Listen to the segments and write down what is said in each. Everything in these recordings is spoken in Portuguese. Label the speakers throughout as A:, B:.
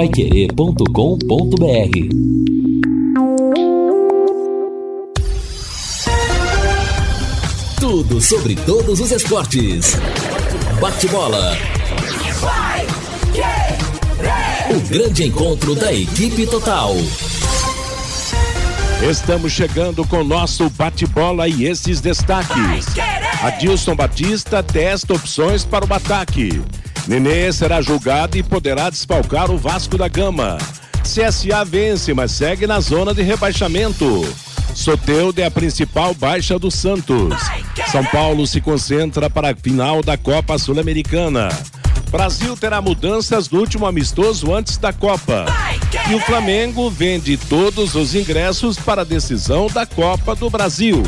A: paiquerê.com.br Tudo sobre todos os esportes. Bate-bola. O grande encontro da equipe total.
B: Estamos chegando com nosso bate-bola e esses destaques. Adilson Batista testa opções para o ataque. Nenê será julgado e poderá desfalcar o Vasco da Gama. CSA vence, mas segue na zona de rebaixamento. Soteudo é a principal baixa do Santos. São Paulo se concentra para a final da Copa Sul-Americana. Brasil terá mudanças no último amistoso antes da Copa. E o Flamengo vende todos os ingressos para a decisão da Copa do Brasil.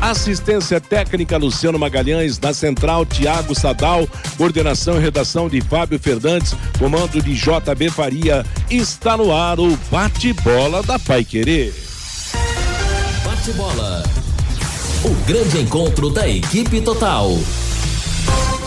B: Assistência técnica Luciano Magalhães, na central Tiago Sadal, coordenação e redação de Fábio Fernandes, comando de JB Faria. Está no ar o bate-bola da Pai Querer.
A: Bate-bola. O grande encontro da equipe total.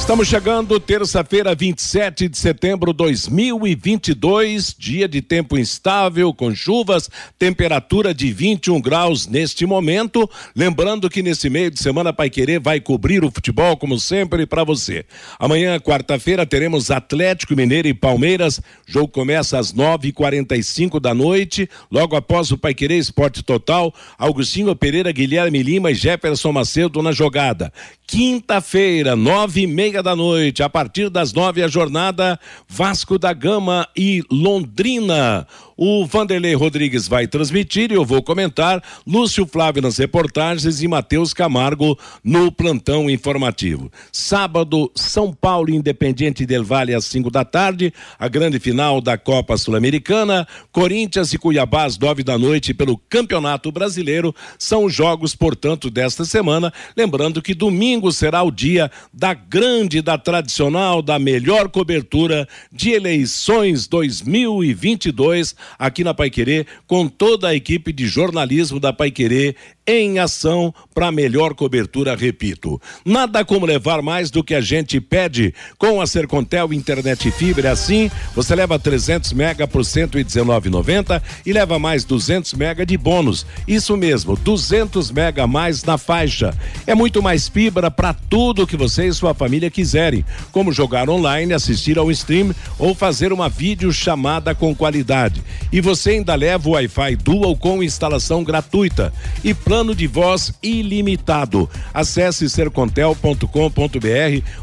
B: Estamos chegando terça-feira, 27 de setembro de 2022, dia de tempo instável, com chuvas, temperatura de 21 graus neste momento. Lembrando que nesse meio de semana, Pai Querer vai cobrir o futebol, como sempre, para você. Amanhã, quarta-feira, teremos Atlético Mineiro e Palmeiras. O jogo começa às 9h45 da noite. Logo após o Pai Querer Esporte Total, Augustinho Pereira, Guilherme Lima e Jefferson Macedo na jogada. Quinta-feira, nove e meia da noite, a partir das nove a jornada Vasco da Gama e Londrina. O Vanderlei Rodrigues vai transmitir e eu vou comentar. Lúcio Flávio nas reportagens e Matheus Camargo no plantão informativo. Sábado, São Paulo Independiente del Vale às 5 da tarde, a grande final da Copa Sul-Americana. Corinthians e Cuiabá às 9 da noite pelo Campeonato Brasileiro. São os jogos, portanto, desta semana. Lembrando que domingo será o dia da grande, da tradicional, da melhor cobertura de eleições 2022 aqui na Paiquerê, com toda a equipe de jornalismo da Paiquerê em ação para melhor cobertura, repito. Nada como levar mais do que a gente pede com a Sercontel Internet Fibra. Assim, você leva 300 mega por 119,90 e leva mais 200 mega de bônus. Isso mesmo, 200 mega mais na faixa. É muito mais fibra para tudo que você e sua família quiserem, como jogar online, assistir ao stream ou fazer uma videochamada com qualidade. E você ainda leva o Wi-Fi Dual com instalação gratuita e plano de voz ilimitado. Acesse sercontel.com.br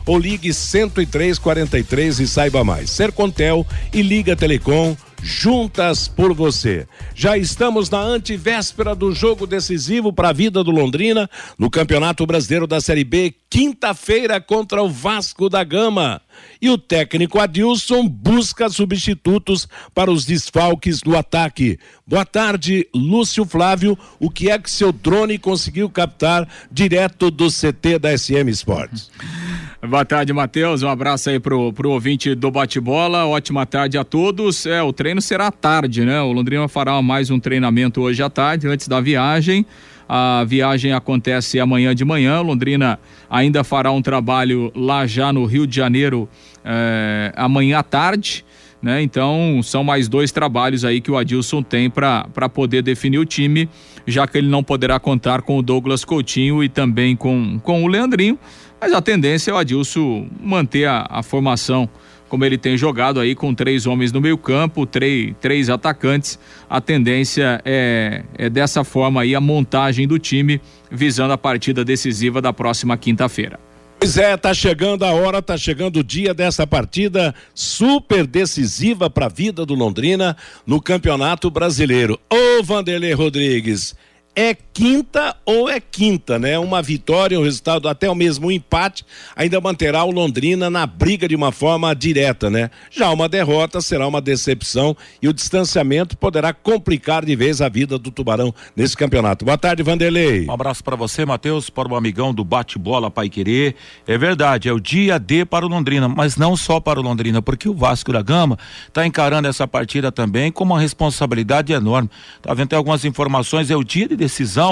B: ou ligue 10343 e saiba mais. Sercontel e Liga Telecom juntas por você. Já estamos na antivéspera do jogo decisivo para a vida do Londrina no Campeonato Brasileiro da Série B, quinta-feira contra o Vasco da Gama. E o técnico Adilson busca substitutos para os desfalques do ataque. Boa tarde, Lúcio Flávio. O que é que seu drone conseguiu captar direto do CT da SM Sports?
C: Boa tarde, Matheus. Um abraço aí pro, pro ouvinte do bate-bola. Ótima tarde a todos. É, o treino será à tarde, né? O Londrina fará mais um treinamento hoje à tarde, antes da viagem. A viagem acontece amanhã de manhã. Londrina ainda fará um trabalho lá já no Rio de Janeiro é, amanhã à tarde. Né? Então, são mais dois trabalhos aí que o Adilson tem para poder definir o time, já que ele não poderá contar com o Douglas Coutinho e também com, com o Leandrinho. Mas a tendência é o Adilson manter a, a formação como ele tem jogado aí com três homens no meio campo, três, três atacantes. A tendência é, é dessa forma aí a montagem do time visando a partida decisiva da próxima quinta-feira.
B: Pois é, tá chegando a hora, tá chegando o dia dessa partida super decisiva para a vida do Londrina no Campeonato Brasileiro. Ô Vanderlei Rodrigues, é quinta ou é quinta, né? Uma vitória, um resultado até o mesmo empate, ainda manterá o Londrina na briga de uma forma direta, né? Já uma derrota será uma decepção e o distanciamento poderá complicar de vez a vida do Tubarão nesse campeonato. Boa tarde, Vanderlei.
D: Um abraço para você, Matheus, para o amigão do bate-bola Pai Querer. É verdade, é o dia D para o Londrina, mas não só para o Londrina, porque o Vasco da Gama está encarando essa partida também com uma responsabilidade enorme. Tá vendo tem algumas informações, é o dia de decisão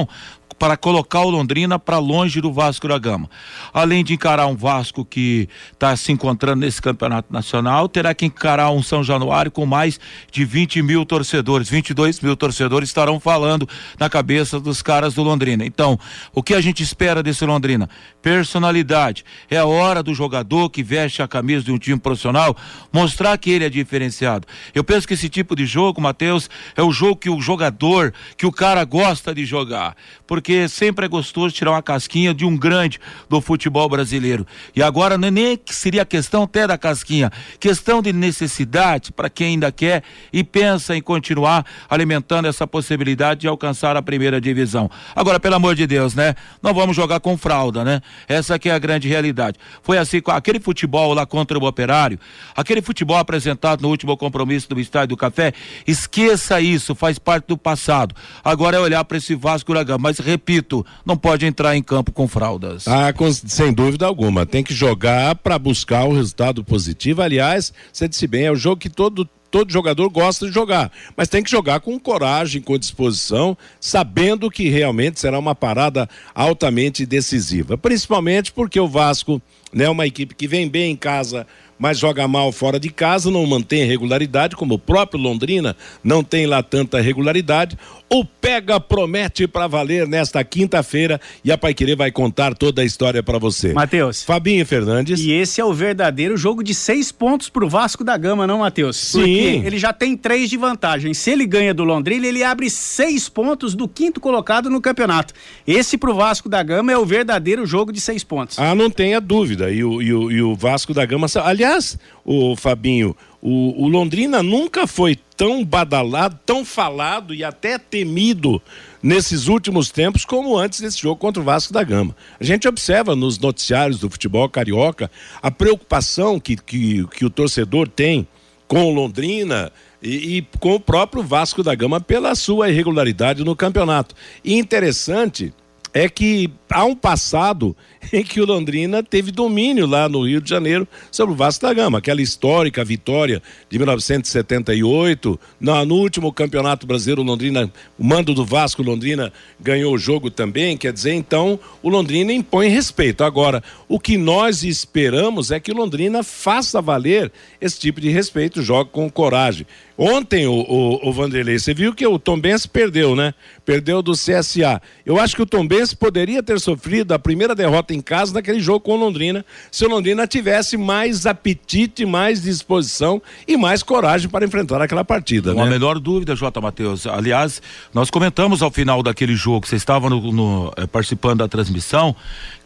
D: para colocar o Londrina para longe do Vasco da Gama. Além de encarar um Vasco que está se encontrando nesse campeonato nacional, terá que encarar um São Januário com mais de 20 mil torcedores, 22 mil torcedores estarão falando na cabeça dos caras do Londrina. Então, o que a gente espera desse Londrina? Personalidade. É a hora do jogador que veste a camisa de um time profissional mostrar que ele é diferenciado. Eu penso que esse tipo de jogo, Matheus, é o jogo que o jogador, que o cara gosta de jogar. Porque sempre é gostoso tirar uma casquinha de um grande do futebol brasileiro. E agora não é nem seria questão até da casquinha, questão de necessidade para quem ainda quer e pensa em continuar alimentando essa possibilidade de alcançar a primeira divisão. Agora, pelo amor de Deus, né? Não vamos jogar com fralda, né? Essa que é a grande realidade. Foi assim com aquele futebol lá contra o Operário, aquele futebol apresentado no último compromisso do Estádio do Café, esqueça isso, faz parte do passado. Agora é olhar para esse Vasco Gama, mas repito, não pode entrar em campo com fraldas.
B: Ah, com, sem dúvida alguma, tem que jogar para buscar o resultado positivo. Aliás, você disse bem, é o jogo que todo todo jogador gosta de jogar, mas tem que jogar com coragem, com disposição, sabendo que realmente será uma parada altamente decisiva. Principalmente porque o Vasco é né, uma equipe que vem bem em casa, mas joga mal fora de casa, não mantém regularidade, como o próprio Londrina não tem lá tanta regularidade. O Pega promete para valer nesta quinta-feira e a Paiquerê vai contar toda a história para você.
E: Matheus.
B: Fabinho Fernandes.
E: E esse é o verdadeiro jogo de seis pontos pro Vasco da Gama, não, Matheus?
B: Sim.
E: Porque ele já tem três de vantagem. Se ele ganha do Londrina, ele abre seis pontos do quinto colocado no campeonato. Esse pro Vasco da Gama é o verdadeiro jogo de seis pontos.
B: Ah, não tenha dúvida. E o, e o, e o Vasco da Gama. Aliás, o Fabinho, o, o, Londrina nunca foi tão badalado, tão falado e até temido nesses últimos tempos como antes desse jogo contra o Vasco da Gama. A gente observa nos noticiários do futebol carioca a preocupação que, que, que o torcedor tem com Londrina e, e, com o próprio Vasco da Gama pela sua irregularidade no campeonato. E interessante é que há um passado em que o Londrina teve domínio lá no Rio de Janeiro sobre o Vasco da Gama, aquela histórica vitória de 1978, no, no último Campeonato Brasileiro, o Londrina, o mando do Vasco, Londrina ganhou o jogo também, quer dizer, então o Londrina impõe respeito. Agora, o que nós esperamos é que o Londrina faça valer esse tipo de respeito, jogue com coragem. Ontem, o, o, o Vanderlei, você viu que o Tom Benz perdeu, né? Perdeu do CSA. Eu acho que o Tom Benz poderia ter sofrido a primeira derrota em casa naquele jogo com o Londrina, se o Londrina tivesse mais apetite, mais disposição e mais coragem para enfrentar aquela partida.
D: Não
B: né?
D: a menor dúvida, Jota Matheus. Aliás, nós comentamos ao final daquele jogo, você estava no, no, eh, participando da transmissão,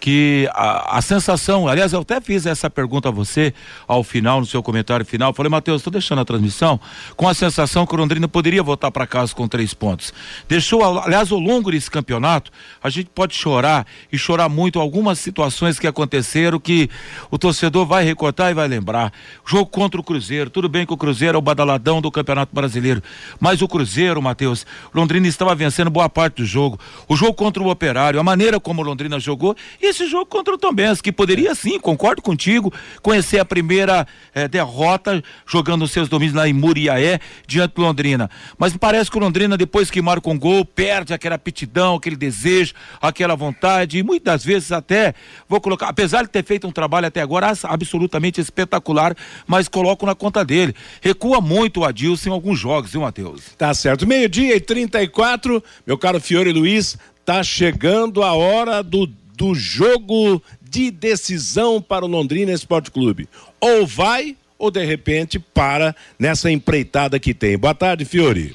D: que a, a, sensação, aliás, eu até fiz essa pergunta a você ao final, no seu comentário final. Falei, Matheus, estou deixando a transmissão com a sensação que o Londrina poderia voltar para casa com três pontos. Deixou, aliás, ao longo desse campeonato, a gente pode chorar e chorar muito algumas situações que aconteceram que o torcedor vai recortar e vai lembrar. Jogo contra o Cruzeiro, tudo bem que o Cruzeiro é o badaladão do Campeonato Brasileiro, mas o Cruzeiro, Matheus, Londrina estava vencendo boa parte do jogo. O jogo contra o Operário, a maneira como Londrina jogou e esse jogo contra o Tombense, que poderia sim, concordo contigo, conhecer a primeira eh, derrota jogando os seus domínios lá em Muriaé diante do Londrina. Mas parece que o Londrina, depois que marca um gol, perde aquela aptidão, aquele desejo, aquela vontade, e muitas vezes até, vou colocar, apesar de ter feito um trabalho até agora absolutamente espetacular, mas coloco na conta dele. Recua muito o Adilson em alguns jogos, viu, Matheus?
B: Tá certo. Meio-dia e 34, meu caro Fiore Luiz, tá chegando a hora do, do jogo de decisão para o Londrina Esporte Clube. Ou vai ou de repente para nessa empreitada que tem. Boa tarde, Fiore.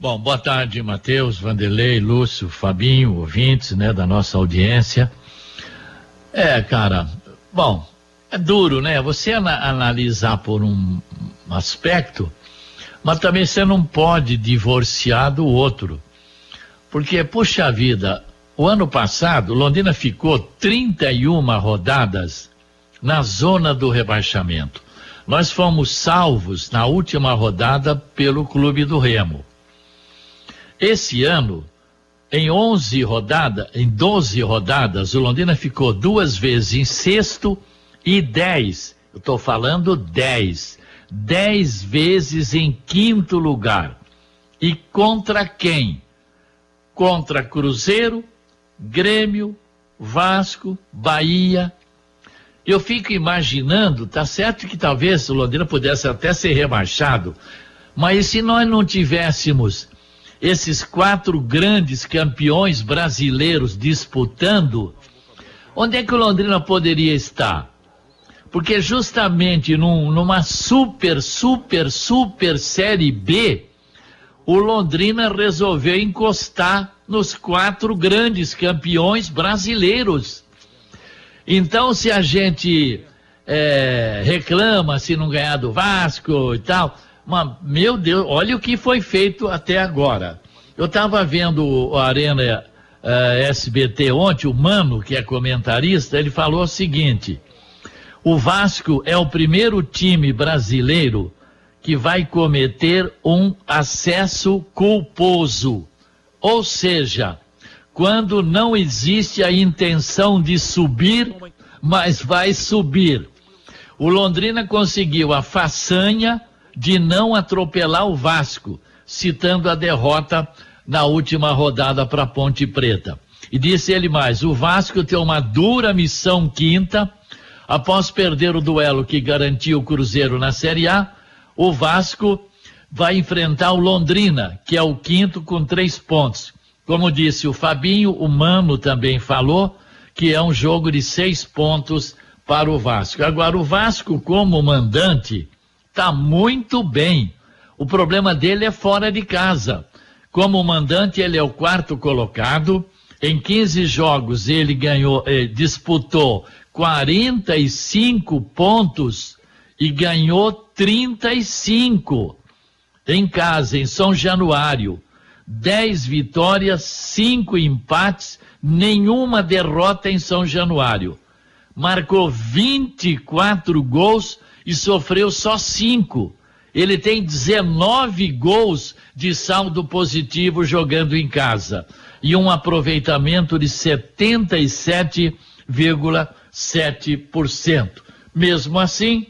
F: Bom, boa tarde, Matheus, Vanderlei, Lúcio, Fabinho, ouvintes, né, da nossa audiência. É, cara, bom, é duro, né? Você ana analisar por um aspecto, mas também você não pode divorciar do outro. Porque, puxa vida, o ano passado, Londrina ficou 31 rodadas na zona do rebaixamento. Nós fomos salvos na última rodada pelo Clube do Remo. Esse ano, em 11 rodadas, em 12 rodadas, o Londrina ficou duas vezes em sexto e 10. Eu estou falando 10. 10 vezes em quinto lugar. E contra quem? Contra Cruzeiro, Grêmio, Vasco, Bahia. Eu fico imaginando, tá certo que talvez o Londrina pudesse até ser rebaixado, mas se nós não tivéssemos esses quatro grandes campeões brasileiros disputando, onde é que o Londrina poderia estar? Porque justamente num, numa super, super, super Série B, o Londrina resolveu encostar nos quatro grandes campeões brasileiros. Então, se a gente é, reclama se não ganhar do Vasco e tal, mas, meu Deus, olha o que foi feito até agora. Eu estava vendo a Arena uh, SBT ontem, o Mano, que é comentarista, ele falou o seguinte: o Vasco é o primeiro time brasileiro que vai cometer um acesso culposo. Ou seja, quando não existe a intenção de subir, mas vai subir. O Londrina conseguiu a façanha de não atropelar o Vasco, citando a derrota na última rodada para Ponte Preta. E disse ele mais: o Vasco tem uma dura missão quinta. Após perder o duelo que garantiu o Cruzeiro na Série A, o Vasco vai enfrentar o Londrina, que é o quinto com três pontos. Como disse o Fabinho, o Mano também falou que é um jogo de seis pontos para o Vasco. Agora, o Vasco, como mandante, está muito bem. O problema dele é fora de casa. Como mandante, ele é o quarto colocado. Em 15 jogos, ele ganhou, eh, disputou 45 pontos e ganhou 35. Em casa, em São Januário, 10 vitórias, 5 empates, nenhuma derrota em São Januário. Marcou 24 gols e sofreu só 5. Ele tem 19 gols de saldo positivo jogando em casa e um aproveitamento de 77,7%. Mesmo assim,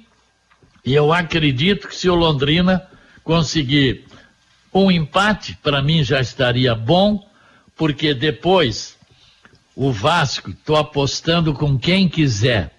F: eu acredito que se o Londrina conseguir um empate, para mim já estaria bom, porque depois o Vasco, estou apostando com quem quiser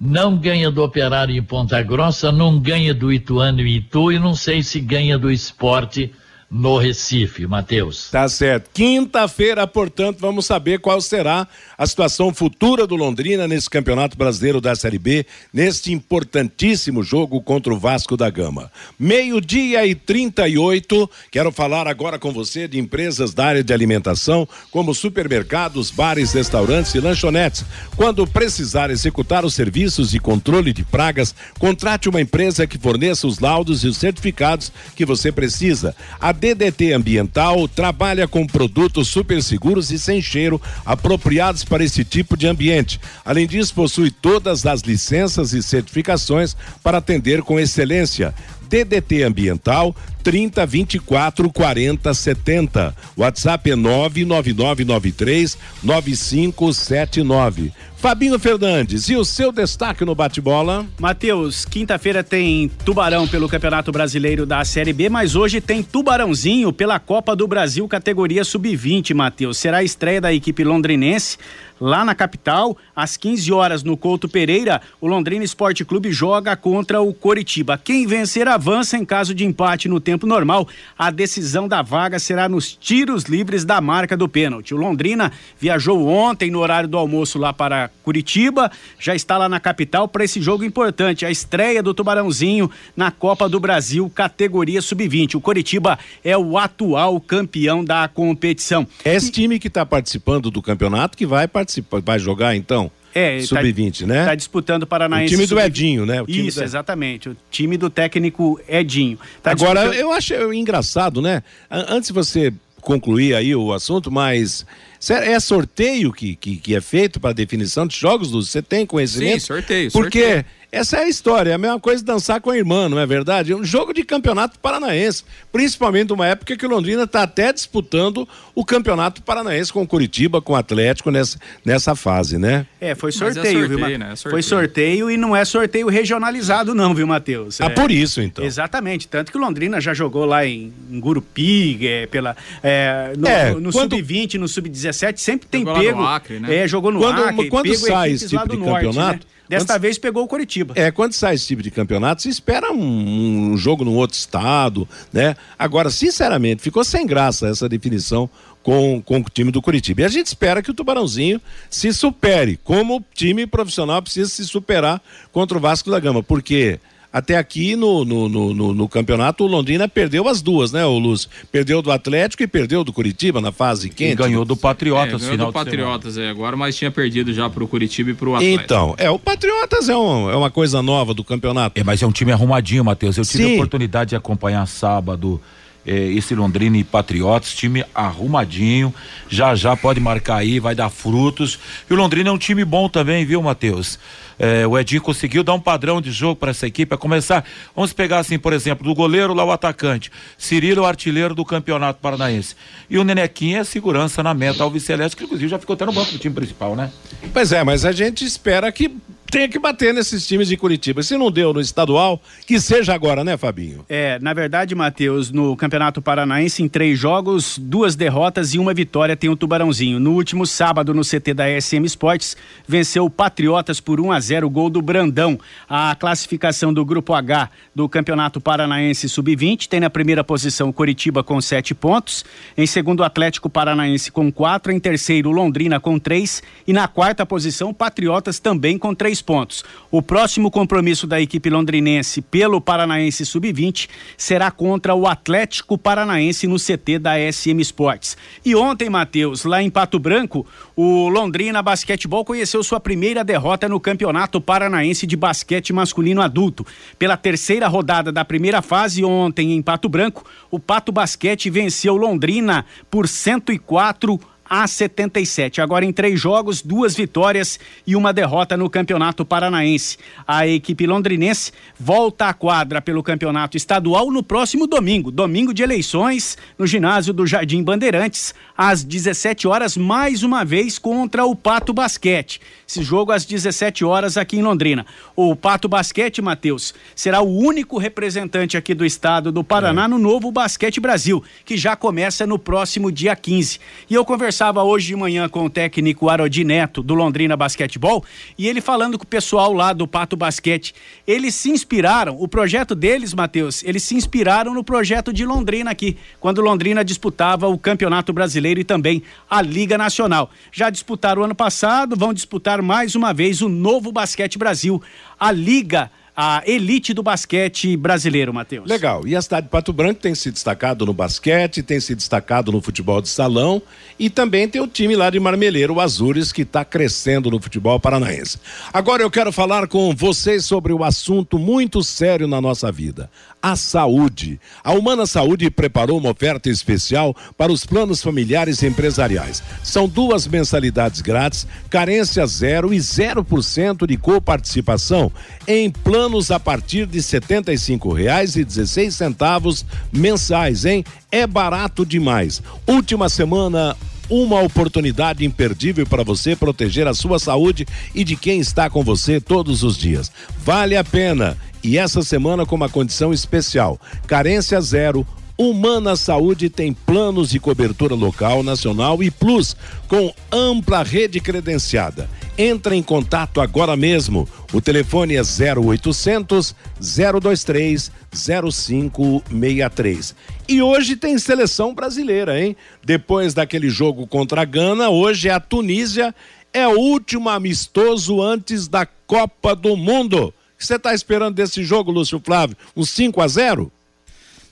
F: não ganha do Operário em Ponta Grossa, não ganha do Ituano em Itu e não sei se ganha do esporte no Recife, Matheus.
B: Tá certo. Quinta-feira, portanto, vamos saber qual será a situação futura do Londrina nesse Campeonato Brasileiro da Série B, neste importantíssimo jogo contra o Vasco da Gama. Meio-dia e 38. Quero falar agora com você de empresas da área de alimentação, como supermercados, bares, restaurantes e lanchonetes. Quando precisar executar os serviços de controle de pragas, contrate uma empresa que forneça os laudos e os certificados que você precisa. A DDT Ambiental trabalha com produtos super seguros e sem cheiro, apropriados para esse tipo de ambiente. Além disso, possui todas as licenças e certificações para atender com excelência. DDT Ambiental 30 24 40 70. WhatsApp é 99993 9579. Fabinho Fernandes, e o seu destaque no bate-bola?
E: Matheus, quinta-feira tem Tubarão pelo Campeonato Brasileiro da Série B, mas hoje tem Tubarãozinho pela Copa do Brasil categoria Sub-20, Matheus. Será a estreia da equipe londrinense lá na capital, às 15 horas no Couto Pereira, o Londrina Esporte Clube joga contra o Coritiba. Quem vencer avança em caso de empate no tempo normal. A decisão da vaga será nos tiros livres da marca do pênalti. O Londrina viajou ontem no horário do almoço lá para Curitiba, já está lá na capital para esse jogo importante, a estreia do Tubarãozinho na Copa do Brasil, categoria sub-20. O Curitiba é o atual campeão da competição.
B: É esse time que está participando do campeonato que vai participar, vai jogar então?
E: É,
B: sub-20,
E: tá,
B: né?
E: Tá disputando o Paranaense.
B: O time do Edinho, né?
E: Isso,
B: do...
E: exatamente. O time do técnico Edinho.
B: Tá Agora, disputando... eu acho engraçado, né? Antes de você concluir aí o assunto, mas é sorteio que, que, que é feito para definição de jogos, Você tem conhecimento?
C: Sim, sorteio.
B: Porque
C: sorteio.
B: Essa é a história, é a mesma coisa dançar com a irmã, não é verdade? É um jogo de campeonato paranaense, principalmente numa época que o Londrina está até disputando o campeonato paranaense com o Curitiba, com o Atlético nessa, nessa fase, né?
E: É, foi sorteio, é sorteio viu, né? É sorteio. Foi sorteio e não é sorteio regionalizado não, viu, Matheus?
B: Ah,
E: é,
B: por isso então.
E: Exatamente, tanto que o Londrina já jogou lá em, em Gurupi, é, pela, é, no,
B: É,
E: no
B: quando-
E: sub-20, no sub-17, sempre tem
C: Jogou lá
E: pego.
C: no Acre, né?
E: É, jogou no
B: Quando-
E: Acre,
B: quando
E: pego
B: sai esse tipo de
E: norte,
B: campeonato,
E: né? Desta
B: quando-
E: vez pegou o Curitiba.
B: É, quando sai esse tipo de campeonato, se espera um, um jogo num outro estado, né? Agora, sinceramente, ficou sem graça essa definição com, com o time do Curitiba. E a gente espera que o Tubarãozinho se supere, como o time profissional precisa se superar contra o Vasco da Gama, porque até aqui no, no, no, no- no campeonato o Londrina perdeu as duas, né, o Lúcio? Perdeu do Atlético e perdeu do Curitiba na fase quente.
D: E ganhou do
C: É,
D: Patriotas
C: ganhou
D: final
C: do. Patriotas, é, agora, mas tinha perdido já pro Curitiba e pro Atlético.
B: Então, é, o Patriotas é, um- é uma coisa nova do campeonato.
D: É, mas é um time arrumadinho, Matheus. Eu tive
B: Sim.
D: a oportunidade de acompanhar sábado eh, esse Londrina e Patriotas, time arrumadinho. Já já pode marcar aí, vai dar frutos. E o Londrina é um time bom também, viu, Matheus? Eh, o Edinho conseguiu dar um padrão de jogo para essa equipe. A começar, vamos pegar assim, por exemplo, do goleiro lá o atacante. Cirilo, o artilheiro do Campeonato Paranaense. E o Nenequinho é segurança na meta. Alves Celeste, que inclusive já ficou até no banco do time principal, né?
B: Pois é, mas a gente espera que tenha que bater nesses times de Curitiba. Se não deu no estadual, que seja agora, né, Fabinho?
E: É, na verdade, Matheus, no Campeonato Paranaense, em três jogos, duas derrotas e uma vitória tem o Tubarãozinho. No último sábado, no CT da SM Esportes, venceu o Patriotas por 1 a 0 gol do Brandão. A classificação do Grupo H do Campeonato Paranaense Sub-20 tem na primeira posição Curitiba com sete pontos, em segundo Atlético Paranaense com quatro, em terceiro Londrina com três e na quarta posição Patriotas também com três pontos. O próximo compromisso da equipe londrinense pelo Paranaense Sub-20 será contra o Atlético Paranaense no CT da SM Esportes. E ontem, Matheus, lá em Pato Branco, o Londrina Basquetebol conheceu sua primeira derrota no Campeonato Paranaense de Basquete Masculino Adulto. Pela terceira rodada da primeira fase, ontem em Pato Branco, o Pato Basquete venceu Londrina por 104 a 77. Agora em três jogos, duas vitórias e uma derrota no Campeonato Paranaense. A equipe londrinense volta à quadra pelo Campeonato Estadual no próximo domingo, domingo de eleições, no ginásio do Jardim Bandeirantes, às 17 horas, mais uma vez contra o Pato Basquete. Esse jogo às 17 horas aqui em Londrina. O Pato Basquete, Matheus, será o único representante aqui do estado do Paraná no novo Basquete Brasil, que já começa no próximo dia 15. E eu conversava hoje de manhã com o técnico Arodi Neto, do Londrina Basquetebol, e ele falando com o pessoal lá do Pato Basquete. Eles se inspiraram, o projeto deles, Matheus, eles se inspiraram no projeto de Londrina aqui, quando Londrina disputava o Campeonato Brasileiro e também a Liga Nacional. Já disputaram o ano passado, vão disputar mais uma vez o novo Basquete Brasil, a Liga, a elite do basquete brasileiro, Matheus.
B: Legal. E a cidade de Pato Branco tem se destacado no basquete, tem se destacado no futebol de salão e também tem o time lá de Marmeleiro, o Azures, que está crescendo no futebol paranaense. Agora eu quero falar com vocês sobre o assunto muito sério na nossa vida. A saúde. A Humana Saúde preparou uma oferta especial para os planos familiares e empresariais. São duas mensalidades grátis, carência zero e 0% de coparticipação em planos a partir de R$ 75,16 mensais, hein? É barato demais. Última semana uma oportunidade imperdível para você proteger a sua saúde e de quem está com você todos os dias. Vale a pena. E essa semana com uma condição especial: carência zero. Humana Saúde tem planos de cobertura local, nacional e plus, com ampla rede credenciada. Entra em contato agora mesmo. O telefone é 0800 023 0563. E hoje tem seleção brasileira, hein? Depois daquele jogo contra a Gana, hoje é a Tunísia, é o último amistoso antes da Copa do Mundo. O que você está esperando desse jogo, Lúcio Flávio? Um 5 a 0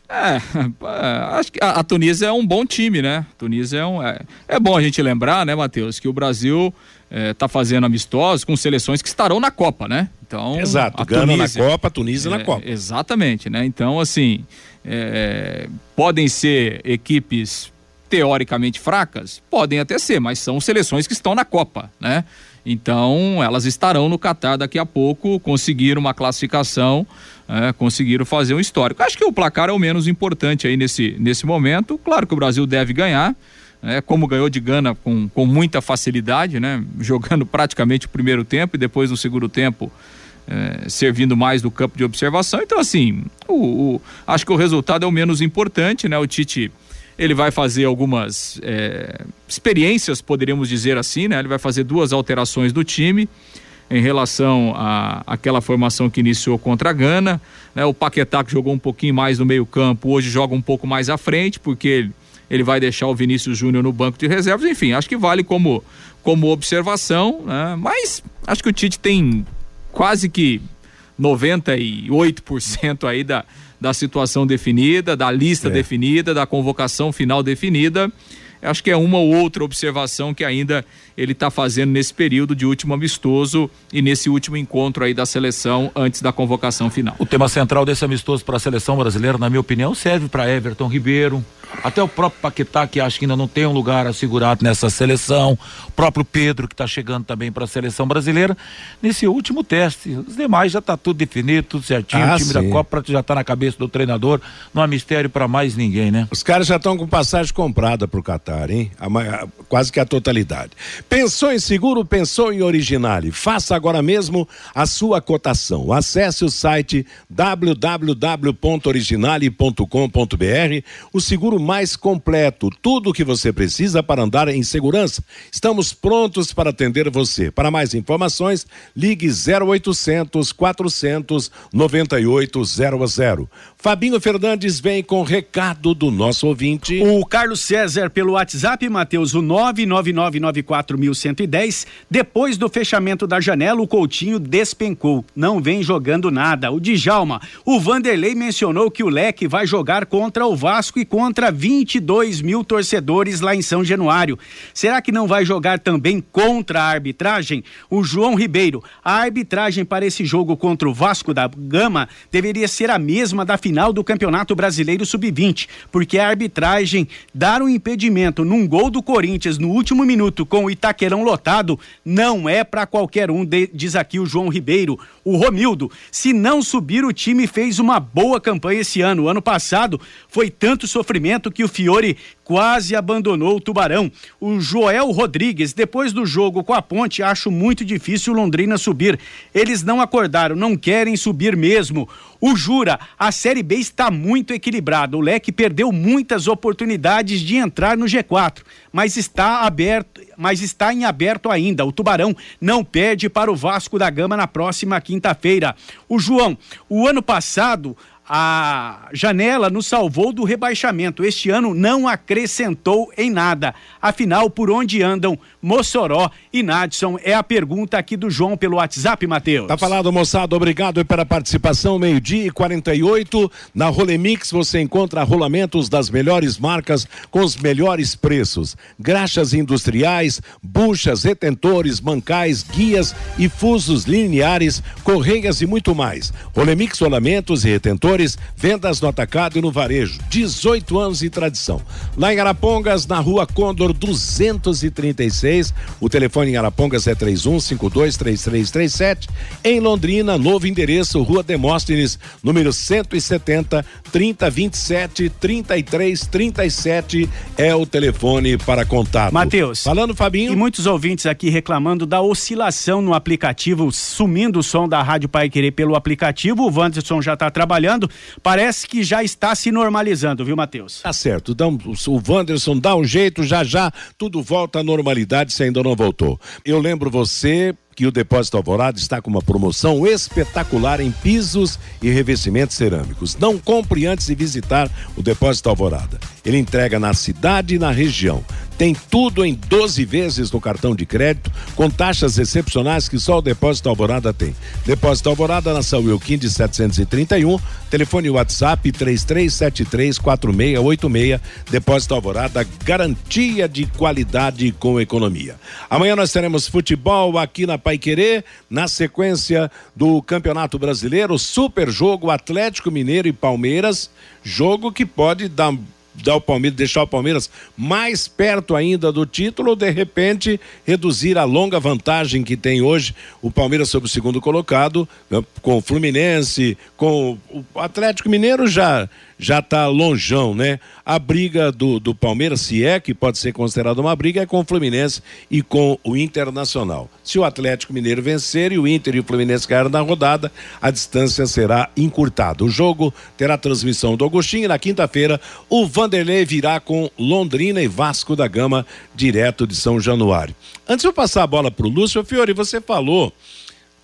C: É, é, acho que a, Tunísia é um bom time, né? Tunísia é um. É, é bom a gente lembrar, né, Matheus, que o Brasil está fazendo amistosos com seleções que estarão na Copa, né? Então,
B: Exato,
C: a
B: Gana
C: Tunísia-
B: na Copa, Tunísia na
C: É,
B: Copa.
C: Exatamente, né? Então, assim, é, podem ser equipes teoricamente fracas? Podem até ser, mas são seleções que estão na Copa, né? Então, elas estarão no Catar daqui a pouco, conseguiram uma classificação, é, conseguiram fazer um histórico. Acho que o placar é o menos importante aí nesse, nesse momento. Claro que o Brasil deve ganhar, é, como ganhou de Gana com, com muita facilidade, né? Jogando praticamente o primeiro tempo e depois no segundo tempo é, servindo mais do campo de observação. Então, assim, o, o, acho que o resultado é o menos importante, né? O Tite ele vai fazer algumas é, experiências, poderíamos dizer assim, né? Ele vai fazer duas alterações do time em relação à aquela formação que iniciou contra a Gana. Né? O Paquetá que jogou um pouquinho mais no meio campo, hoje joga um pouco mais à frente, porque ele, ele vai deixar o Vinícius Júnior no banco de reservas. Enfim, acho que vale como, como observação, né? mas acho que o Tite tem quase que 98% aí da, da situação definida, da lista é. definida, da convocação final definida. Acho que é uma ou outra observação que ainda ele está fazendo nesse período de último amistoso e nesse último encontro aí da seleção antes da convocação final.
D: O tema central desse amistoso para a seleção brasileira, na minha opinião, serve para Everton Ribeiro, até o próprio Paquetá, que acho que ainda não tem um lugar assegurado nessa seleção, o próprio Pedro, que está chegando também para a seleção brasileira, nesse último teste. Os demais já está tudo definido, tudo certinho. Ah, o time sim. da Copa já está na cabeça do treinador, não há mistério para mais ninguém, né?
B: Os caras já estão com passagem comprada para o Catar, hein? A, a, quase que a totalidade. Pensou em seguro, pensou em Originale. Faça agora mesmo a sua cotação. Acesse o site www.originale.com.br. O seguro mais completo, tudo o que você precisa para andar em segurança. Estamos prontos para atender você. Para mais informações, ligue 0800 400 9800. Fabinho Fernandes vem com recado do nosso ouvinte.
E: O Carlos César pelo WhatsApp, Matheus, o 99994110. Depois do fechamento da janela, o Coutinho despencou. Não vem jogando nada. O Djalma, o Vanderlei mencionou que o Leque vai jogar contra o Vasco e contra 22 mil torcedores lá em São Januário. Será que não vai jogar também contra a arbitragem? O João Ribeiro, a arbitragem para esse jogo contra o Vasco da Gama deveria ser a mesma da final do Campeonato Brasileiro Sub-20, porque a arbitragem dar um impedimento num gol do Corinthians no último minuto com o Itaquerão lotado não é para qualquer um, diz aqui o João Ribeiro. O Romildo, se não subir, o time fez uma boa campanha esse ano. Ano passado foi tanto sofrimento que o Fiore quase abandonou o Tubarão. O Joel Rodrigues, depois do jogo com a Ponte, acho muito difícil o Londrina subir. Eles não acordaram, não querem subir mesmo. O Jura, a Série B está muito equilibrada. O Leque perdeu muitas oportunidades de entrar no G4, mas está aberto, mas está em aberto ainda. O Tubarão não perde para o Vasco da Gama na próxima quinta-feira. O João, o ano passado a janela nos salvou do rebaixamento. Este ano não acrescentou em nada. Afinal, por onde andam Mossoró e Nadson? É a pergunta aqui do João pelo WhatsApp, Matheus.
B: Tá falado, moçada. Obrigado pela participação. Meio-dia e 48. Na Rolemix você encontra rolamentos das melhores marcas com os melhores preços. Graxas industriais, buchas, retentores, mancais, guias e fusos lineares, correias e muito mais. Rolemix rolamentos e retentores vendas no atacado e no varejo. 18 anos de tradição. Lá em Arapongas, na rua Condor 236. O telefone em Arapongas é 31523337. Em Londrina, novo endereço, Rua Demóstenes, número 170 3027 3337 é o telefone para contato.
E: Matheus.
B: Falando, Fabinho.
E: E muitos ouvintes aqui reclamando da oscilação no aplicativo, sumindo o som da Rádio Pai Querer pelo aplicativo. O Wanderson já está trabalhando parece que já está se normalizando, viu, Matheus?
B: Tá certo. Então, o Wanderson dá um jeito, já já tudo volta à normalidade se ainda não voltou. Eu lembro você que o Depósito Alvorada está com uma promoção espetacular em pisos e revestimentos cerâmicos. Não compre antes de visitar o Depósito Alvorada. Ele entrega na cidade e na região. Tem tudo em 12 vezes no cartão de crédito, com taxas excepcionais que só o Depósito Alvorada tem. Depósito Alvorada na São Wilkin de 731, telefone WhatsApp 33734686. Depósito Alvorada, garantia de qualidade com economia. Amanhã nós teremos futebol aqui na Pai Querer, na sequência do Campeonato Brasileiro, super jogo Atlético Mineiro e Palmeiras, jogo que pode dar dar o Palmeiras, deixar o Palmeiras mais perto ainda do título ou de repente reduzir a longa vantagem que tem hoje o Palmeiras sobre o segundo colocado, né, com o Fluminense, com o Atlético Mineiro já já está longeão, né? A briga do, do Palmeiras, se é que pode ser considerada uma briga, é com o Fluminense e com o Internacional. Se o Atlético Mineiro vencer e o Inter e o Fluminense caírem na rodada, a distância será encurtada. O jogo terá transmissão do Agostinho e na quinta-feira o Vanderlei virá com Londrina e Vasco da Gama, direto de São Januário. Antes de eu passar a bola para o Lúcio, Fiore, você falou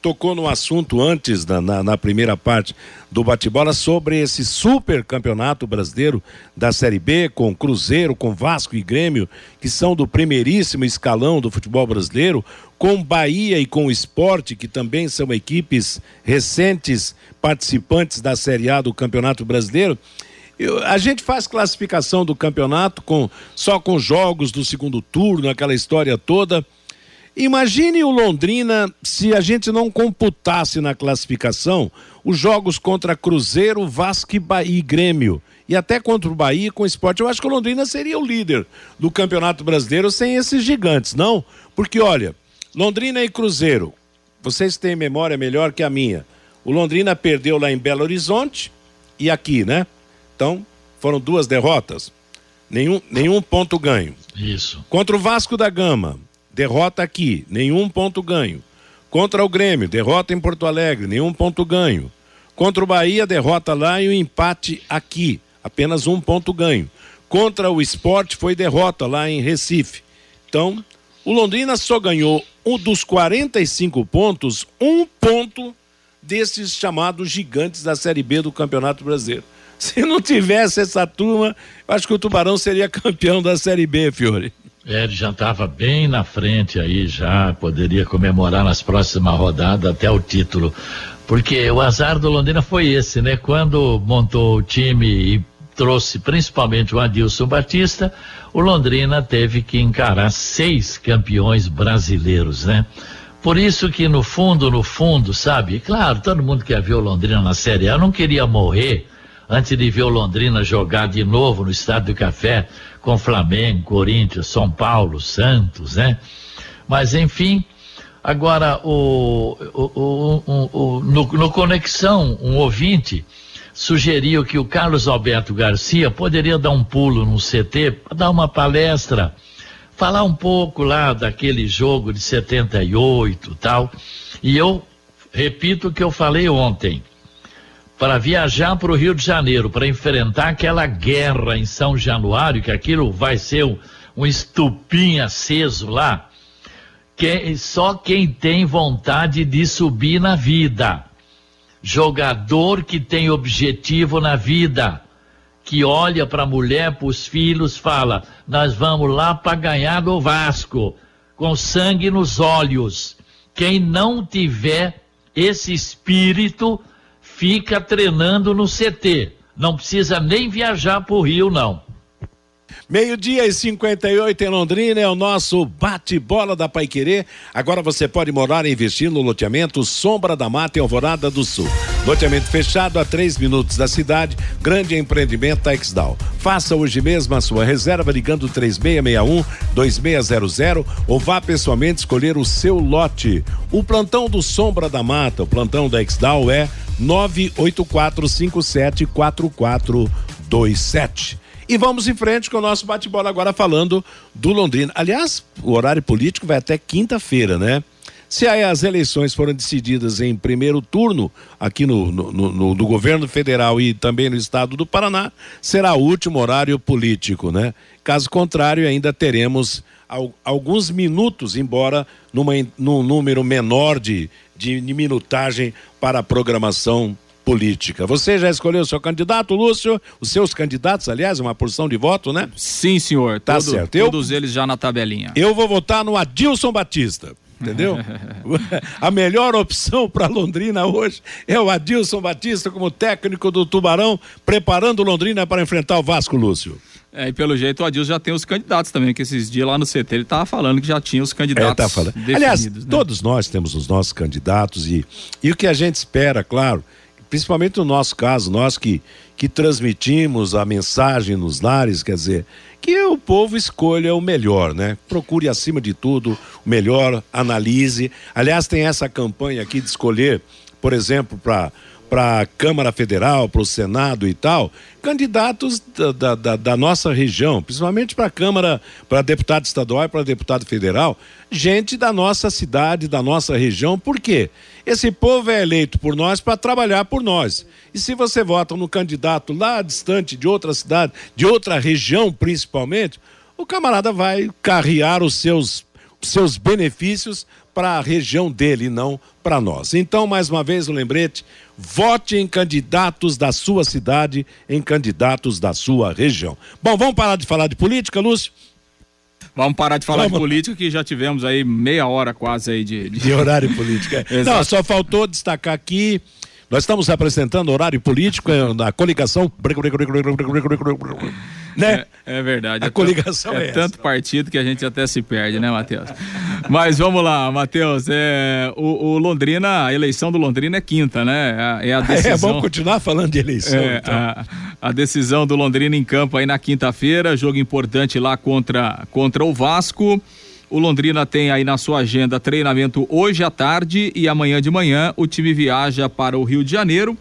B: tocou no assunto antes, na, na, na primeira parte do bate-bola, sobre esse super campeonato brasileiro da Série B, com Cruzeiro, com Vasco e Grêmio, que são do primeiríssimo escalão do futebol brasileiro, com Bahia e com o Esporte, que também são equipes recentes participantes da Série A do Campeonato Brasileiro. Eu, a gente faz classificação do campeonato com só com jogos do segundo turno, aquela história toda. Imagine o Londrina se a gente não computasse na classificação os jogos contra Cruzeiro, Vasco e Grêmio. E até contra o Bahia com o esporte. Eu acho que o Londrina seria o líder do Campeonato Brasileiro sem esses gigantes, não? Porque, olha, Londrina e Cruzeiro, vocês têm memória melhor que a minha. O Londrina perdeu lá em Belo Horizonte e aqui, né? Então, foram duas derrotas. Nenhum, nenhum ponto ganho.
F: Isso.
B: Contra o Vasco da Gama, derrota aqui, nenhum ponto ganho. Contra o Grêmio, derrota em Porto Alegre, nenhum ponto ganho. Contra o Bahia, derrota lá e o um empate aqui, apenas um ponto ganho. Contra o Esporte foi derrota lá em Recife. Então, o Londrina só ganhou um dos 45 pontos, um ponto desses chamados gigantes da Série B do Campeonato Brasileiro. Se não tivesse essa turma, acho que o Tubarão seria campeão da Série B, Fiore.
F: É, ele já estava bem na frente aí, já poderia comemorar nas próximas rodadas até o título. Porque o azar do Londrina foi esse, né? Quando montou o time e trouxe principalmente o Adilson Batista, o Londrina teve que encarar seis campeões brasileiros, né? Por isso que no fundo, no fundo, sabe? Claro, todo mundo quer ver o Londrina na Série A. Não queria morrer antes de ver o Londrina jogar de novo no Estádio do Café com Flamengo, Corinthians, São Paulo, Santos, né? Mas enfim, agora o, o, o, no, no, Conexão, um ouvinte sugeriu que o Carlos Alberto Garcia poderia dar um pulo no CT dar uma palestra, falar um pouco lá daquele jogo de 78 tal. E eu repito o que eu falei ontem para viajar para o Rio de Janeiro, para enfrentar aquela guerra em São Januário, que aquilo vai ser um, um estupim aceso lá, que, só quem tem vontade de subir na vida. Jogador que tem objetivo na vida, que olha para a mulher, para os filhos, fala: Nós vamos lá para ganhar do Vasco, com sangue nos olhos. Quem não tiver esse espírito, fica treinando no CT. Não precisa nem viajar para o Rio, não.
B: Meio-dia e 58 em Londrina é o nosso bate-bola da Paiquerê. Agora você pode morar e investir no loteamento Sombra da Mata em Alvorada do Sul. Loteamento fechado a três minutos da cidade, grande empreendimento Texdal. Faça hoje mesmo a sua reserva ligando 3661 2600 ou vá pessoalmente escolher o seu lote. O plantão do Sombra da Mata, o plantão da Exdal é 984574427. E vamos em frente com o nosso bate-bola agora falando do Londrina. Aliás, o horário político vai até quinta-feira, né? Se aí as eleições foram decididas em primeiro turno aqui no, no, no, no, governo federal e também no estado do Paraná, será o último horário político, né? Caso contrário, ainda teremos alguns minutos, embora numa, num número menor de, de minutagem para a programação política. Você já escolheu o seu candidato, Lúcio? Os seus candidatos, aliás, uma porção de voto, né?
C: Sim, senhor.
B: Tá Todo, certo. Eu,
C: todos eles já na tabelinha.
B: Eu vou votar no Adilson Batista. Entendeu? a melhor opção para Londrina hoje é o Adilson Batista como técnico do Tubarão, preparando Londrina para enfrentar o Vasco, Lúcio.
C: É, e pelo jeito o Adilson já tem os candidatos também, que esses dias lá no CT ele estava falando que já tinha os candidatos. É, tá falando.
B: Aliás, né? todos nós temos os nossos candidatos e, e o que a gente espera, claro, principalmente no nosso caso, nós que, que transmitimos a mensagem nos lares, quer dizer, que o povo escolha o melhor, né? Procure acima de tudo o melhor, analise. Aliás, tem essa campanha aqui de escolher, por exemplo, para para a Câmara Federal, para o Senado e tal, candidatos da, da, da nossa região, principalmente para a Câmara, para deputado estadual e para deputado federal, gente da nossa cidade, da nossa região. Por quê? Esse povo é eleito por nós para trabalhar por nós. E se você vota no candidato lá distante de outra cidade, de outra região principalmente, o camarada vai carrear os seus, os seus benefícios para a região dele, não para nós. Então, mais uma vez, o um lembrete: vote em candidatos da sua cidade, em candidatos da sua região. Bom, vamos parar de falar de política, Lúcio?
C: Vamos parar de falar Vamos. de política, que já tivemos aí meia hora quase aí de,
B: de... de horário político. É. Não, só faltou destacar aqui. Nós estamos apresentando horário político na coligação
C: né? É, é verdade.
B: A é coligação é,
C: é tanto partido que a gente até se perde, né, Matheus? Mas vamos lá, Matheus. É, o, o, Londrina, a eleição do Londrina é quinta, né? É, é a decisão.
B: É, vamos continuar falando de eleição.
C: É, então. a, a, decisão do Londrina em campo aí na quinta-feira, jogo importante lá contra, contra o Vasco. O Londrina tem aí na sua agenda treinamento hoje à tarde e amanhã de manhã o time viaja para o Rio de Janeiro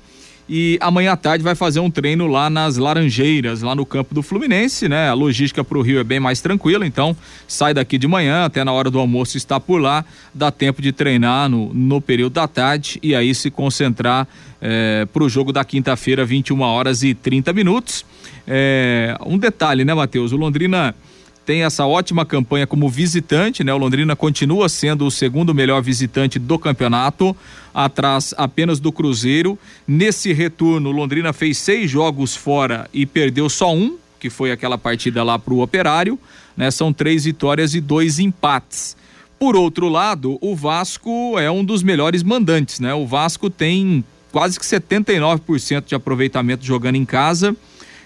C: e amanhã à tarde vai fazer um treino lá nas Laranjeiras, lá no campo do Fluminense, né? A logística para o Rio é bem mais tranquila, então sai daqui de manhã, até na hora do almoço está por lá, dá tempo de treinar no, no período da tarde e aí se concentrar é, para o jogo da quinta-feira, 21 horas e 30 minutos. É, um detalhe, né, Matheus? O Londrina tem essa ótima campanha como visitante, né? O Londrina continua sendo o segundo melhor visitante do campeonato, atrás apenas do Cruzeiro. Nesse retorno, o Londrina fez seis jogos fora e perdeu só um, que foi aquela partida lá para o Operário, né? São três vitórias e dois empates. Por outro lado, o Vasco é um dos melhores mandantes, né? O Vasco tem quase que 79% de aproveitamento jogando em casa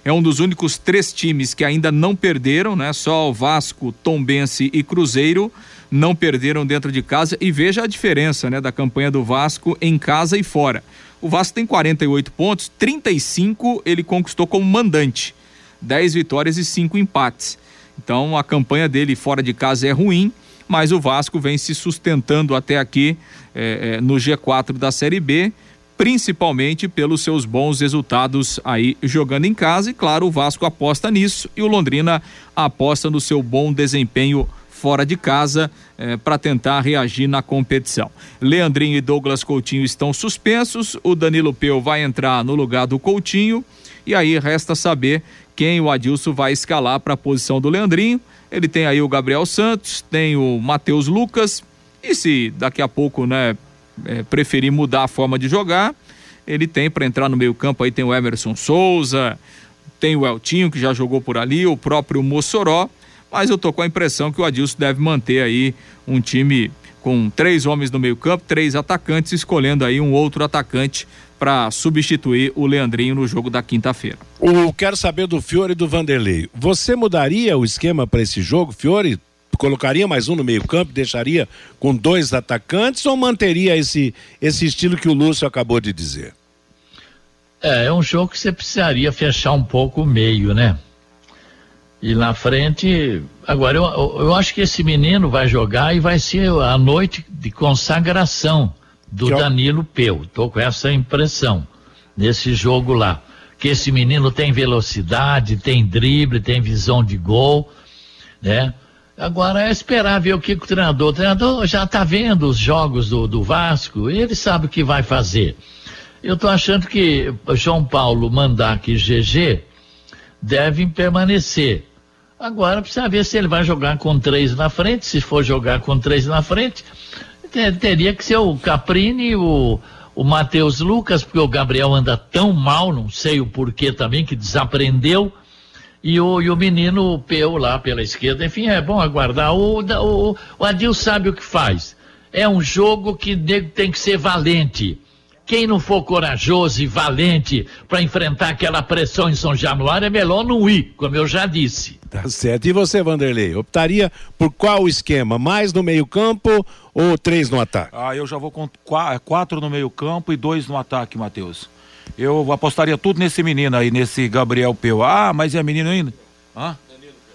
C: é um dos únicos três times que ainda não perderam, né? Só o Vasco, Tombense e Cruzeiro não perderam dentro de casa e veja a diferença, né, da campanha do Vasco em casa e fora. O Vasco tem 48 pontos, 35 ele conquistou como mandante, 10 vitórias e 5 empates. Então a campanha dele fora de casa é ruim, mas o Vasco vem se sustentando até aqui é, é, no G4 da Série B principalmente pelos seus bons resultados aí jogando em casa e claro, o Vasco aposta nisso e o Londrina aposta no seu bom desempenho fora de casa eh, para tentar reagir na competição. Leandrinho e Douglas Coutinho estão suspensos, o Danilo Peu vai entrar no lugar do Coutinho e aí resta saber quem o Adilson vai escalar para a posição do Leandrinho. Ele tem aí o Gabriel Santos, tem o Matheus Lucas e se daqui a pouco, né, é, preferir mudar a forma de jogar, ele tem para entrar no meio campo aí tem o Emerson Souza, tem o Eltinho que já jogou por ali, o próprio Mossoró, mas eu tô com a impressão que o Adilson deve manter aí um time com três homens no meio campo, três atacantes, escolhendo aí um outro atacante para substituir o Leandrinho no jogo da quinta-feira.
B: O quero saber do Fiore e do Vanderlei. Você mudaria o esquema para esse jogo, Fiore? Colocaria mais um no meio-campo, deixaria com dois atacantes ou manteria esse, esse estilo que o Lúcio acabou de dizer?
F: É, é um jogo que você precisaria fechar um pouco o meio, né? E na frente, agora eu, eu acho que esse menino vai jogar e vai ser a noite de consagração do Danilo Peu. Tô com essa impressão nesse jogo lá. Que esse menino tem velocidade, tem drible, tem visão de gol, né? Agora é esperar ver o que o treinador. O treinador já está vendo os jogos do, do Vasco e ele sabe o que vai fazer. Eu estou achando que João Paulo mandar que GG devem permanecer. Agora precisa ver se ele vai jogar com três na frente. Se for jogar com três na frente, teria que ser o Caprini, o, o Matheus Lucas, porque o Gabriel anda tão mal, não sei o porquê também, que desaprendeu e o, e o menino Peu lá pela esquerda. Enfim, é bom aguardar. O, o, o Adil sabe o que faz. É um jogo que tem que ser valente. Quem não for corajoso e valente para enfrentar aquela pressão em São Januário é melhor não ir, como eu já disse.
B: Tá certo. E você, Vanderlei, optaria por qual esquema? Mais no meio-campo ou três no ataque?
D: Ah, eu já vou com quatro no meio-campo e dois no ataque, Matheus. Eu apostaria tudo nesse menino aí, nesse Gabriel Peu. Ah, mas é menino ainda? Hã?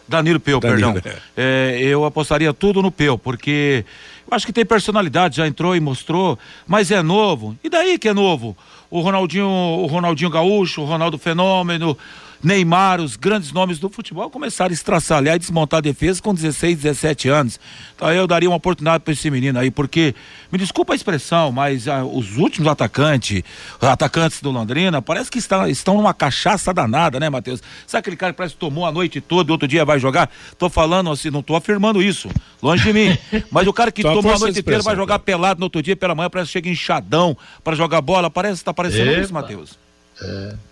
D: Danilo Peu, Danilo, perdão. É. É, eu apostaria tudo no Peu, porque eu acho que tem personalidade, já entrou e mostrou, mas é novo. E daí que é novo? O Ronaldinho, o Ronaldinho Gaúcho, o Ronaldo Fenômeno, Neymar, os grandes nomes do futebol, começaram a estraçalhar e desmontar a defesa com 16, 17 anos. Então eu daria uma oportunidade para esse menino aí, porque, me desculpa a expressão, mas ah, os últimos atacantes, atacantes do Londrina, parece que está, estão numa cachaça danada, né, Matheus? Sabe aquele cara que parece que tomou a noite toda e outro dia vai jogar? Tô falando assim, não tô afirmando isso, longe de mim. Mas o cara que tomou a noite inteira vai jogar pelado no outro dia pela manhã, parece que chega inchadão para jogar bola, parece que tá parecendo Epa. isso, Matheus.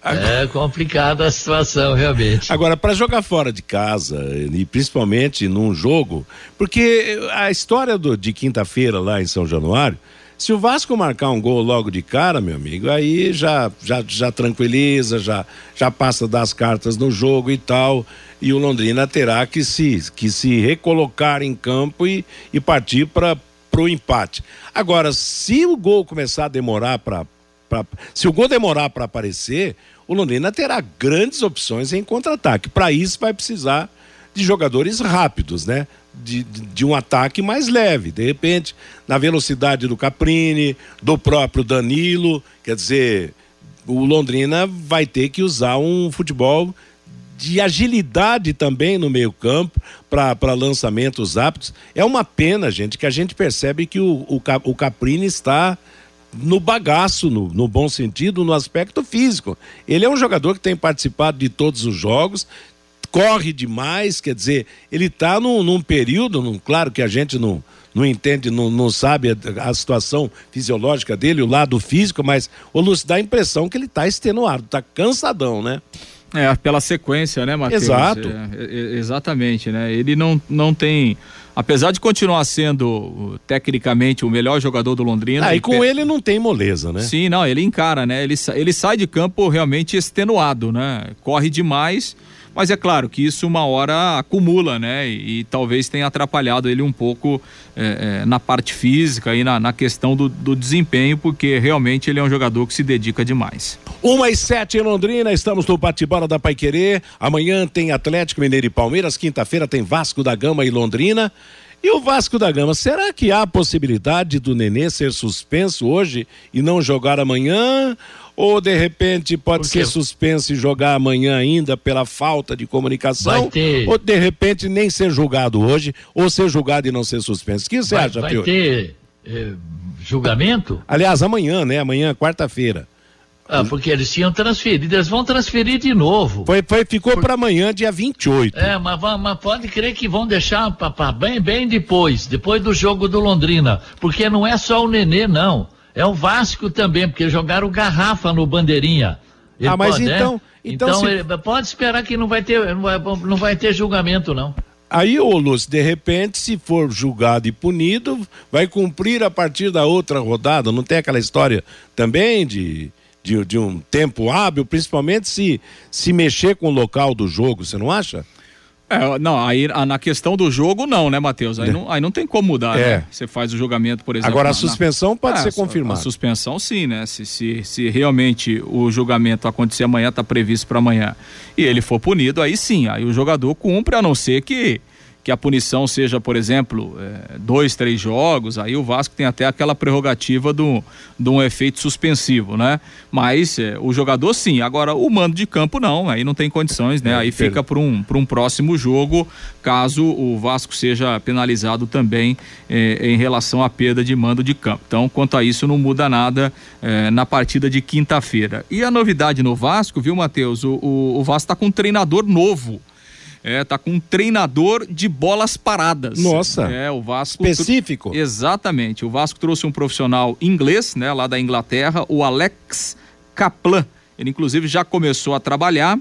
F: É, é complicada a situação, realmente.
B: Agora, para jogar fora de casa, e principalmente num jogo, porque a história do, de quinta-feira lá em São Januário, se o Vasco marcar um gol logo de cara, meu amigo, aí já, já, já tranquiliza, já, já passa das cartas no jogo e tal. E o Londrina terá que se, que se recolocar em campo e, e partir para o empate. Agora, se o gol começar a demorar para Pra, se o gol demorar para aparecer, o Londrina terá grandes opções em contra-ataque. Para isso vai precisar de jogadores rápidos, né? De, de, de, um ataque mais leve, de repente, na velocidade do Caprini, do próprio Danilo, quer dizer, o Londrina vai ter que usar um futebol de agilidade também no meio-campo para lançamentos rápidos. É uma pena, gente, que a gente percebe que o, o, o Caprini está no bagaço, no, no, bom sentido, no aspecto físico. Ele é um jogador que tem participado de todos os jogos, corre demais, quer dizer, ele está num, num, período, num, claro que a gente não, não entende, não, não sabe a, a, situação fisiológica dele, o lado físico, mas o Lúcio dá a impressão que ele está extenuado, está cansadão, né?
C: É, pela sequência, né, Matheus?
B: Exato.
C: É, é, exatamente, né? Ele não, não tem apesar de continuar sendo tecnicamente o melhor jogador do Londrina.
B: Ah, e com ele não tem moleza, né?
C: Sim, não, ele encara, né? Ele, ele sai de campo realmente extenuado, né? Corre demais. Mas é claro que isso uma hora acumula, né? E, e talvez tenha atrapalhado ele um pouco é, é, na parte física e na, na questão do, do, desempenho, porque realmente ele é um jogador que se dedica demais.
B: Uma e sete em Londrina, estamos no bate-bola da Paiquerê. Amanhã tem Atlético Mineiro e Palmeiras, quinta-feira tem Vasco da Gama e Londrina. E o Vasco da Gama, será que há possibilidade do Nenê ser suspenso hoje e não jogar amanhã? Ou de repente pode ser suspenso e jogar amanhã ainda pela falta de comunicação? Ter... Ou de repente nem ser julgado hoje, ou ser julgado e não ser suspenso? O que você
F: vai,
B: acha,
F: Vai ter eh, julgamento?
B: Aliás, amanhã, né? Amanhã, quarta-feira.
F: Ah, porque eles tinham transferido, eles vão transferir de novo.
B: Foi, foi ficou Por... para amanhã, dia 28.
F: É, mas, mas pode crer que vão deixar pra, pra, bem, bem depois, depois do jogo do Londrina. Porque não é só o Nenê, não. É o Vasco também, porque jogaram garrafa no Bandeirinha.
B: Ele ah, mas pode, então. É?
F: Então, então se... pode esperar que não vai ter, não vai, não vai ter julgamento, não.
B: Aí, ô Lúcio, de repente, se for julgado e punido, vai cumprir a partir da outra rodada. Não tem aquela história também de, de, de um tempo hábil, principalmente se, se mexer com o local do jogo, você não acha?
C: É, não, aí na questão do jogo, não, né, Matheus? Aí, é. não, aí não tem como mudar, é. né? Você faz o julgamento, por exemplo.
B: Agora a suspensão na... pode é, ser confirmada.
C: A suspensão, sim, né? Se, se, se realmente o julgamento acontecer amanhã, está previsto para amanhã, e ele for punido, aí sim, aí o jogador cumpre, a não ser que que a punição seja, por exemplo, é, dois, três jogos, aí o Vasco tem até aquela prerrogativa do, de um efeito suspensivo, né? Mas é, o jogador sim, agora o mando de campo não, aí não tem condições, né? É, aí fica para um, um próximo jogo, caso o Vasco seja penalizado também é, em relação à perda de mando de campo. Então, quanto a isso, não muda nada na partida de quinta-feira. E a novidade no Vasco, viu, Matheus? O, o, o Vasco está com um treinador novo. É, tá com um treinador de bolas paradas.
B: Nossa.
C: É, o Vasco.
B: Específico.
C: Exatamente. O Vasco trouxe um profissional inglês, né, lá da Inglaterra, o Alex Kaplan. Ele inclusive já começou a trabalhar.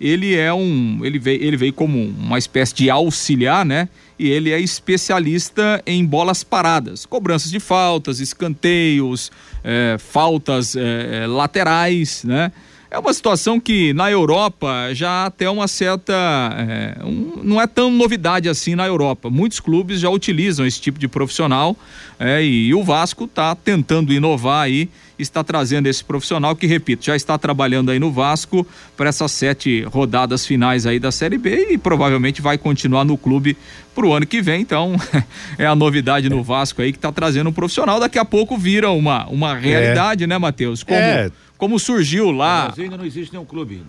C: Ele é um, ele veio, ele veio como uma espécie de auxiliar, né? E ele é especialista em bolas paradas, cobranças de faltas, escanteios, é, faltas é, laterais, né? É uma situação que na Europa já até uma certa. É, um, não é tão novidade assim na Europa. Muitos clubes já utilizam esse tipo de profissional é, e, e o Vasco está tentando inovar aí está trazendo esse profissional que, repito, já está trabalhando aí no Vasco para essas sete rodadas finais aí da Série B e provavelmente vai continuar no clube para o ano que vem. Então, é a novidade no Vasco aí que está trazendo um profissional. Daqui a pouco vira uma, uma realidade, é. né, Matheus? Como, é. Como surgiu lá.
D: Mas ainda não existe nenhum clube.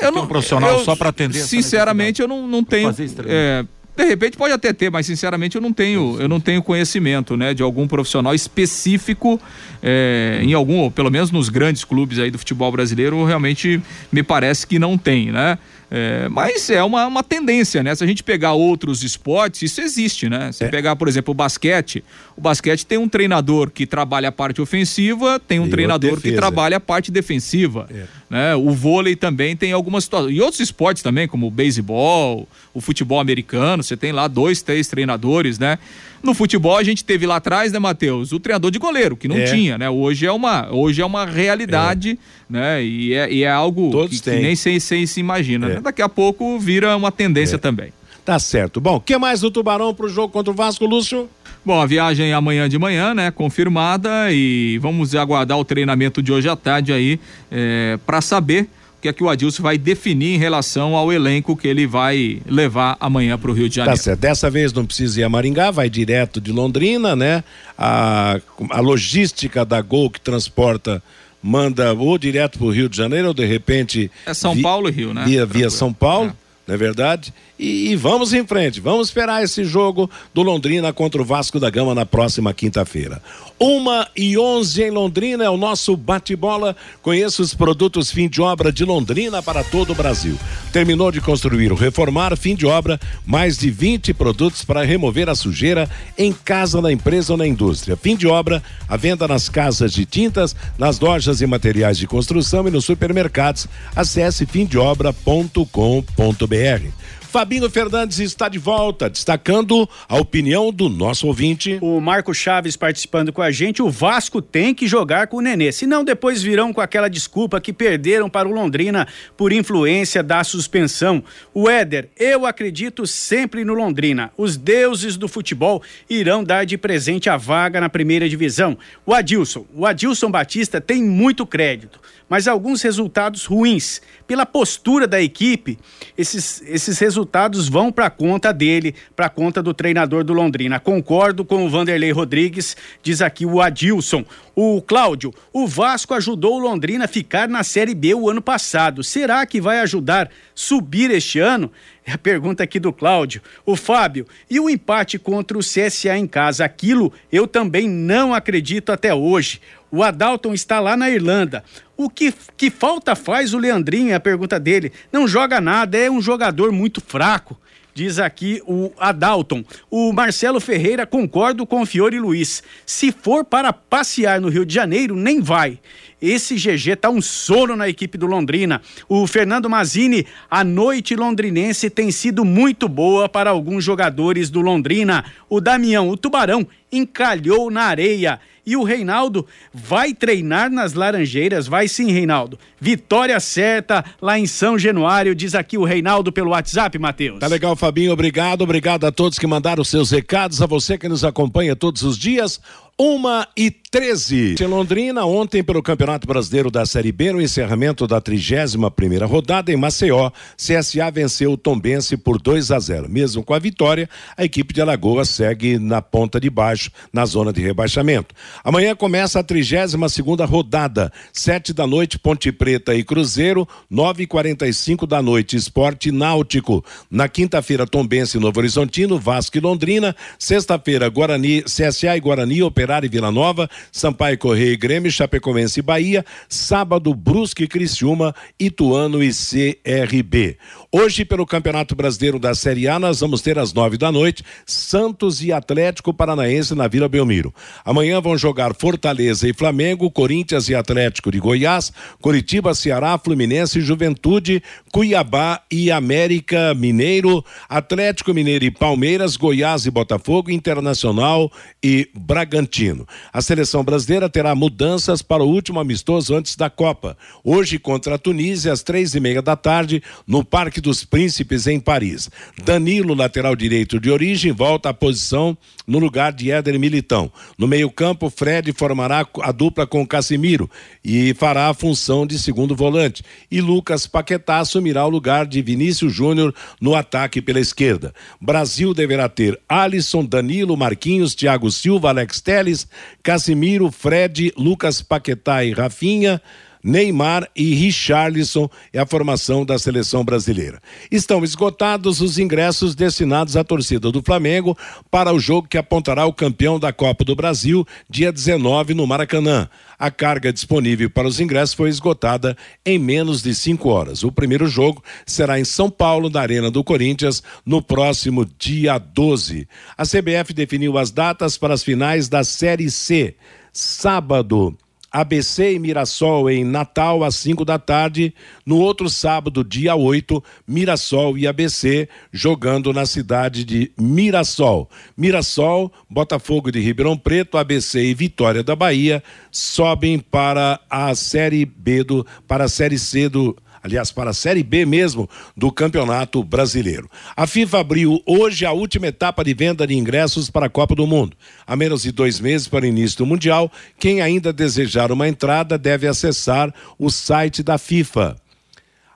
C: Eu não, um profissional eu, só para atender. Sinceramente, eu não, não tenho. É, de repente pode até ter, mas sinceramente eu não tenho, eu não tenho conhecimento, né, de algum profissional específico é, em algum, ou pelo menos nos grandes clubes aí do futebol brasileiro, realmente me parece que não tem, né? É, mas é uma, uma tendência, né? Se a gente pegar outros esportes, isso existe, né? Se é. pegar, por exemplo, o basquete, o basquete tem um treinador que trabalha a parte ofensiva, tem um e treinador que trabalha a parte defensiva. É. Né? O vôlei também tem algumas situações. E outros esportes também, como o beisebol, o futebol americano, você tem lá dois, três treinadores, né? No futebol a gente teve lá atrás, né, Matheus, o treinador de goleiro, que não é. tinha, né? Hoje é uma, hoje é uma realidade, é. né? E é, e é algo que, que, nem se, se, se imagina. É. Né? Daqui a pouco vira uma tendência é. também.
B: Tá certo. Bom, o que mais do Tubarão pro jogo contra o Vasco, Lúcio?
C: Bom, a viagem é amanhã de manhã, né? Confirmada e vamos aguardar o treinamento de hoje à tarde aí é, para saber que é que o Adilson vai definir em relação ao elenco que ele vai levar amanhã para o Rio de Janeiro.
B: Tá certo. Dessa vez não precisa ir a Maringá, vai direto de Londrina, né? A, a logística da Gol que transporta manda ou direto para o Rio de Janeiro ou de repente.
C: É São vi, Paulo e Rio, né?
B: Via, via São Paulo. É não é verdade? E, e, vamos em frente, vamos esperar esse jogo do Londrina contra o Vasco da Gama na próxima quinta-feira. Uma e onze em Londrina é o nosso bate-bola. Conheça os produtos fim de obra de Londrina para todo o Brasil. Terminou de construir ou reformar, fim de obra, mais de 20 produtos para remover a sujeira em casa, na empresa ou na indústria. Fim de obra, a venda nas casas de tintas, nas lojas e materiais de construção e nos supermercados. Acesse fimdeobra.com.br. Fabinho Fernandes está de volta, destacando a opinião do nosso ouvinte.
E: O Marco Chaves participando com a gente. O Vasco tem que jogar com o Nenê, senão depois virão com aquela desculpa que perderam para o Londrina por influência da suspensão. O Éder, eu acredito sempre no Londrina. Os deuses do futebol irão dar de presente a vaga na primeira divisão. O Adilson, o Adilson Batista tem muito crédito mas alguns resultados ruins. Pela postura da equipe, esses, esses resultados vão para conta dele, para conta do treinador do Londrina. Concordo com o Vanderlei Rodrigues, diz aqui o Adilson. O Cláudio, o Vasco ajudou o Londrina a ficar na Série B o ano passado. Será que vai ajudar subir este ano? É a pergunta aqui do Cláudio. O Fábio, e o empate contra o CSA em casa? Aquilo eu também não acredito até hoje. O Adalton está lá na Irlanda. O que, que falta faz o Leandrinho? É a pergunta dele. Não joga nada, é um jogador muito fraco. Diz aqui o Adalton. O Marcelo Ferreira concordo com o Fiore Luiz. Se for para passear no Rio de Janeiro, nem vai. Esse GG tá um sono na equipe do Londrina. O Fernando Mazini, a noite londrinense tem sido muito boa para alguns jogadores do Londrina. O Damião, o Tubarão, encalhou na areia e o Reinaldo vai treinar nas Laranjeiras, vai sim, Reinaldo. Vitória certa lá em São Januário, diz aqui o Reinaldo pelo WhatsApp, Matheus.
B: Tá legal, Fabinho, obrigado, obrigado a todos que mandaram seus recados, a você que nos acompanha todos os dias. Uma e 13. Em Londrina, ontem, pelo Campeonato Brasileiro da Série B, no encerramento da 31 primeira rodada em Maceió, CSA venceu o Tombense por 2 a 0. Mesmo com a vitória, a equipe de Alagoas segue na ponta de baixo, na zona de rebaixamento. Amanhã começa a 32 segunda rodada, sete da noite, Ponte Preta e Cruzeiro, nove e quarenta e cinco da noite, Esporte Náutico. Na quinta-feira, Tombense e Novo Horizontino, Vasco e Londrina. Sexta-feira, Guarani, CSA e Guarani, Operário e Vila Nova. Sampaio Correia e Grêmio, Chapecoense e Bahia. Sábado, Brusque, Criciúma, Ituano e CRB. Hoje, pelo Campeonato Brasileiro da Série A, nós vamos ter às nove da noite Santos e Atlético Paranaense na Vila Belmiro. Amanhã vão jogar Fortaleza e Flamengo, Corinthians e Atlético de Goiás, Curitiba, Ceará, Fluminense e Juventude, Cuiabá e América Mineiro, Atlético Mineiro e Palmeiras, Goiás e Botafogo, Internacional e Bragantino. A seleção brasileira terá mudanças para o último amistoso antes da Copa. Hoje contra a Tunísia, às três e meia da tarde, no Parque dos Príncipes, em Paris. Danilo, lateral direito de origem, volta à posição no lugar de Éder Militão. No meio-campo, Fred formará a dupla com Casimiro e fará a função de segundo volante. E Lucas Paquetá assumirá o lugar de Vinícius Júnior no ataque pela esquerda. Brasil deverá ter Alisson, Danilo, Marquinhos, Thiago Silva, Alex Teles, Casimiro, Fred, Lucas Paquetá e Rafinha. Neymar e Richarlison é a formação da seleção brasileira. Estão esgotados os ingressos destinados à torcida do Flamengo para o jogo que apontará o campeão da Copa do Brasil, dia 19, no Maracanã. A carga disponível para os ingressos foi esgotada em menos de cinco horas. O primeiro jogo será em São Paulo, na Arena do Corinthians, no próximo dia 12. A CBF definiu as datas para as finais da Série C. Sábado. ABC e Mirassol em Natal às 5 da tarde. No outro sábado, dia 8, Mirassol e ABC jogando na cidade de Mirassol. Mirassol, Botafogo de Ribeirão Preto, ABC e Vitória da Bahia sobem para a Série B do para a Série C do aliás, para a Série B mesmo do Campeonato Brasileiro. A FIFA abriu hoje a última etapa de venda de ingressos para a Copa do Mundo. A menos de dois meses para o início do Mundial, quem ainda desejar uma entrada deve acessar o site da FIFA.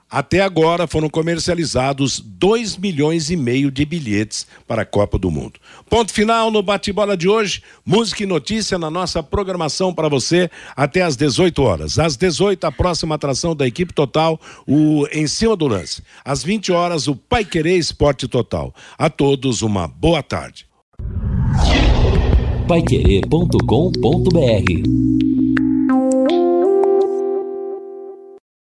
B: Até agora foram comercializados 2 milhões e meio de bilhetes para a Copa do Mundo. Ponto final no bate-bola de hoje. Música e notícia na nossa programação para você até às 18 horas. Às 18, a próxima atração da equipe total, o Em Cima do Lance. Às 20 horas, o Pai Querer Esporte Total. A todos, uma boa tarde.
A: Paiquerê.com.br